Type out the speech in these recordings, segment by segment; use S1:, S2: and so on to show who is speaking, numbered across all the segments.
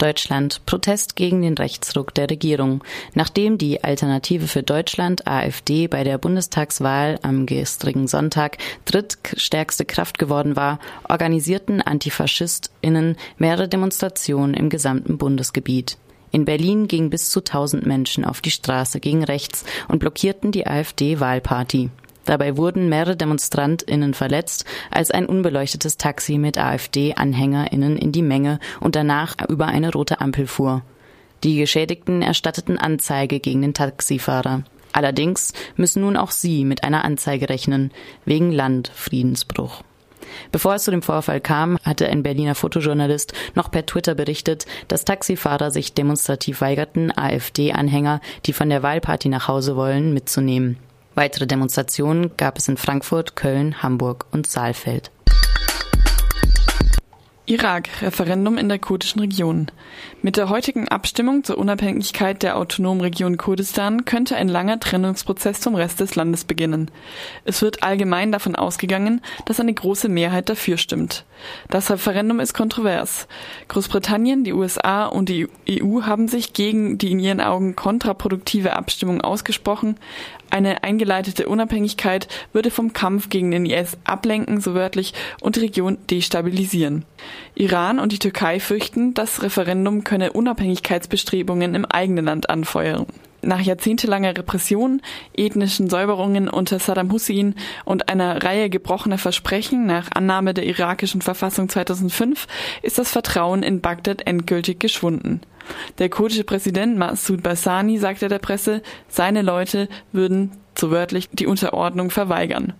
S1: Deutschland Protest gegen den Rechtsruck der Regierung. Nachdem die Alternative für Deutschland AfD bei der Bundestagswahl am gestrigen Sonntag drittstärkste Kraft geworden war, organisierten AntifaschistInnen mehrere Demonstrationen im gesamten Bundesgebiet. In Berlin gingen bis zu 1000 Menschen auf die Straße gegen rechts und blockierten die AfD-Wahlparty. Dabei wurden mehrere DemonstrantInnen verletzt, als ein unbeleuchtetes Taxi mit AfD-AnhängerInnen in die Menge und danach über eine rote Ampel fuhr. Die Geschädigten erstatteten Anzeige gegen den Taxifahrer. Allerdings müssen nun auch sie mit einer Anzeige rechnen, wegen Landfriedensbruch. Bevor es zu dem Vorfall kam, hatte ein Berliner Fotojournalist noch per Twitter berichtet, dass Taxifahrer sich demonstrativ weigerten, AfD-Anhänger, die von der Wahlparty nach Hause wollen, mitzunehmen. Weitere Demonstrationen gab es in Frankfurt, Köln, Hamburg und Saalfeld.
S2: Irak, Referendum in der kurdischen Region. Mit der heutigen Abstimmung zur Unabhängigkeit der autonomen Region Kurdistan könnte ein langer Trennungsprozess zum Rest des Landes beginnen. Es wird allgemein davon ausgegangen, dass eine große Mehrheit dafür stimmt. Das Referendum ist kontrovers. Großbritannien, die USA und die EU haben sich gegen die in ihren Augen kontraproduktive Abstimmung ausgesprochen. Eine eingeleitete Unabhängigkeit würde vom Kampf gegen den IS ablenken, so wörtlich, und die Region destabilisieren. Iran und die Türkei fürchten, das Referendum könne Unabhängigkeitsbestrebungen im eigenen Land anfeuern. Nach jahrzehntelanger Repression, ethnischen Säuberungen unter Saddam Hussein und einer Reihe gebrochener Versprechen nach Annahme der irakischen Verfassung 2005 ist das Vertrauen in Bagdad endgültig geschwunden. Der kurdische Präsident Massoud Barzani sagte der Presse, seine Leute würden, so wörtlich, die Unterordnung verweigern.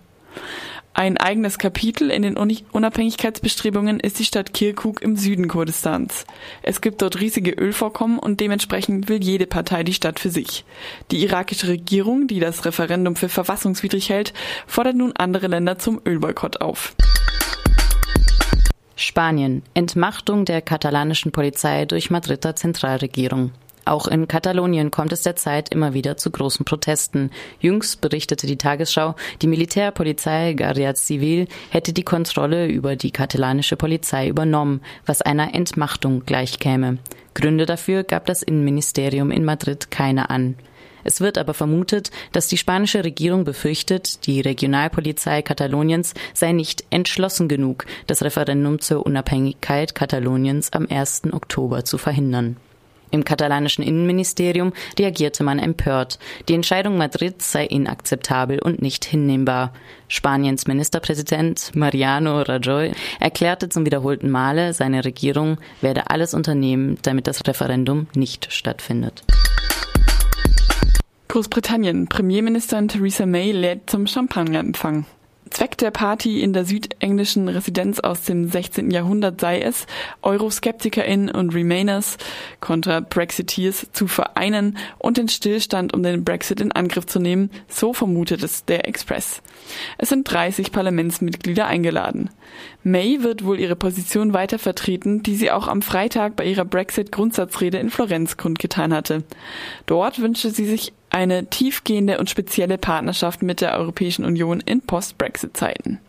S2: Ein eigenes Kapitel in den Unabhängigkeitsbestrebungen ist die Stadt Kirkuk im Süden Kurdistans. Es gibt dort riesige Ölvorkommen und dementsprechend will jede Partei die Stadt für sich. Die irakische Regierung, die das Referendum für verfassungswidrig hält, fordert nun andere Länder zum Ölboykott auf.
S1: Spanien. Entmachtung der katalanischen Polizei durch Madrider Zentralregierung. Auch in Katalonien kommt es derzeit immer wieder zu großen Protesten. Jüngst berichtete die Tagesschau, die Militärpolizei Guardia Civil hätte die Kontrolle über die katalanische Polizei übernommen, was einer Entmachtung gleichkäme. Gründe dafür gab das Innenministerium in Madrid keine an. Es wird aber vermutet, dass die spanische Regierung befürchtet, die Regionalpolizei Kataloniens sei nicht entschlossen genug, das Referendum zur Unabhängigkeit Kataloniens am 1. Oktober zu verhindern. Im katalanischen Innenministerium reagierte man empört. Die Entscheidung Madrids sei inakzeptabel und nicht hinnehmbar. Spaniens Ministerpräsident Mariano Rajoy erklärte zum wiederholten Male, seine Regierung werde alles unternehmen, damit das Referendum nicht stattfindet.
S2: Großbritannien. Premierministerin Theresa May lädt zum Champagnerempfang. Zweck der Party in der südenglischen Residenz aus dem 16. Jahrhundert sei es, EuroskeptikerInnen und Remainers kontra Brexiteers zu vereinen und den Stillstand um den Brexit in Angriff zu nehmen, so vermutet es der Express. Es sind 30 Parlamentsmitglieder eingeladen. May wird wohl ihre Position weiter vertreten, die sie auch am Freitag bei ihrer Brexit-Grundsatzrede in Florenz kundgetan hatte. Dort wünsche sie sich eine tiefgehende und spezielle Partnerschaft mit der Europäischen Union in Post-Brexit-Zeiten.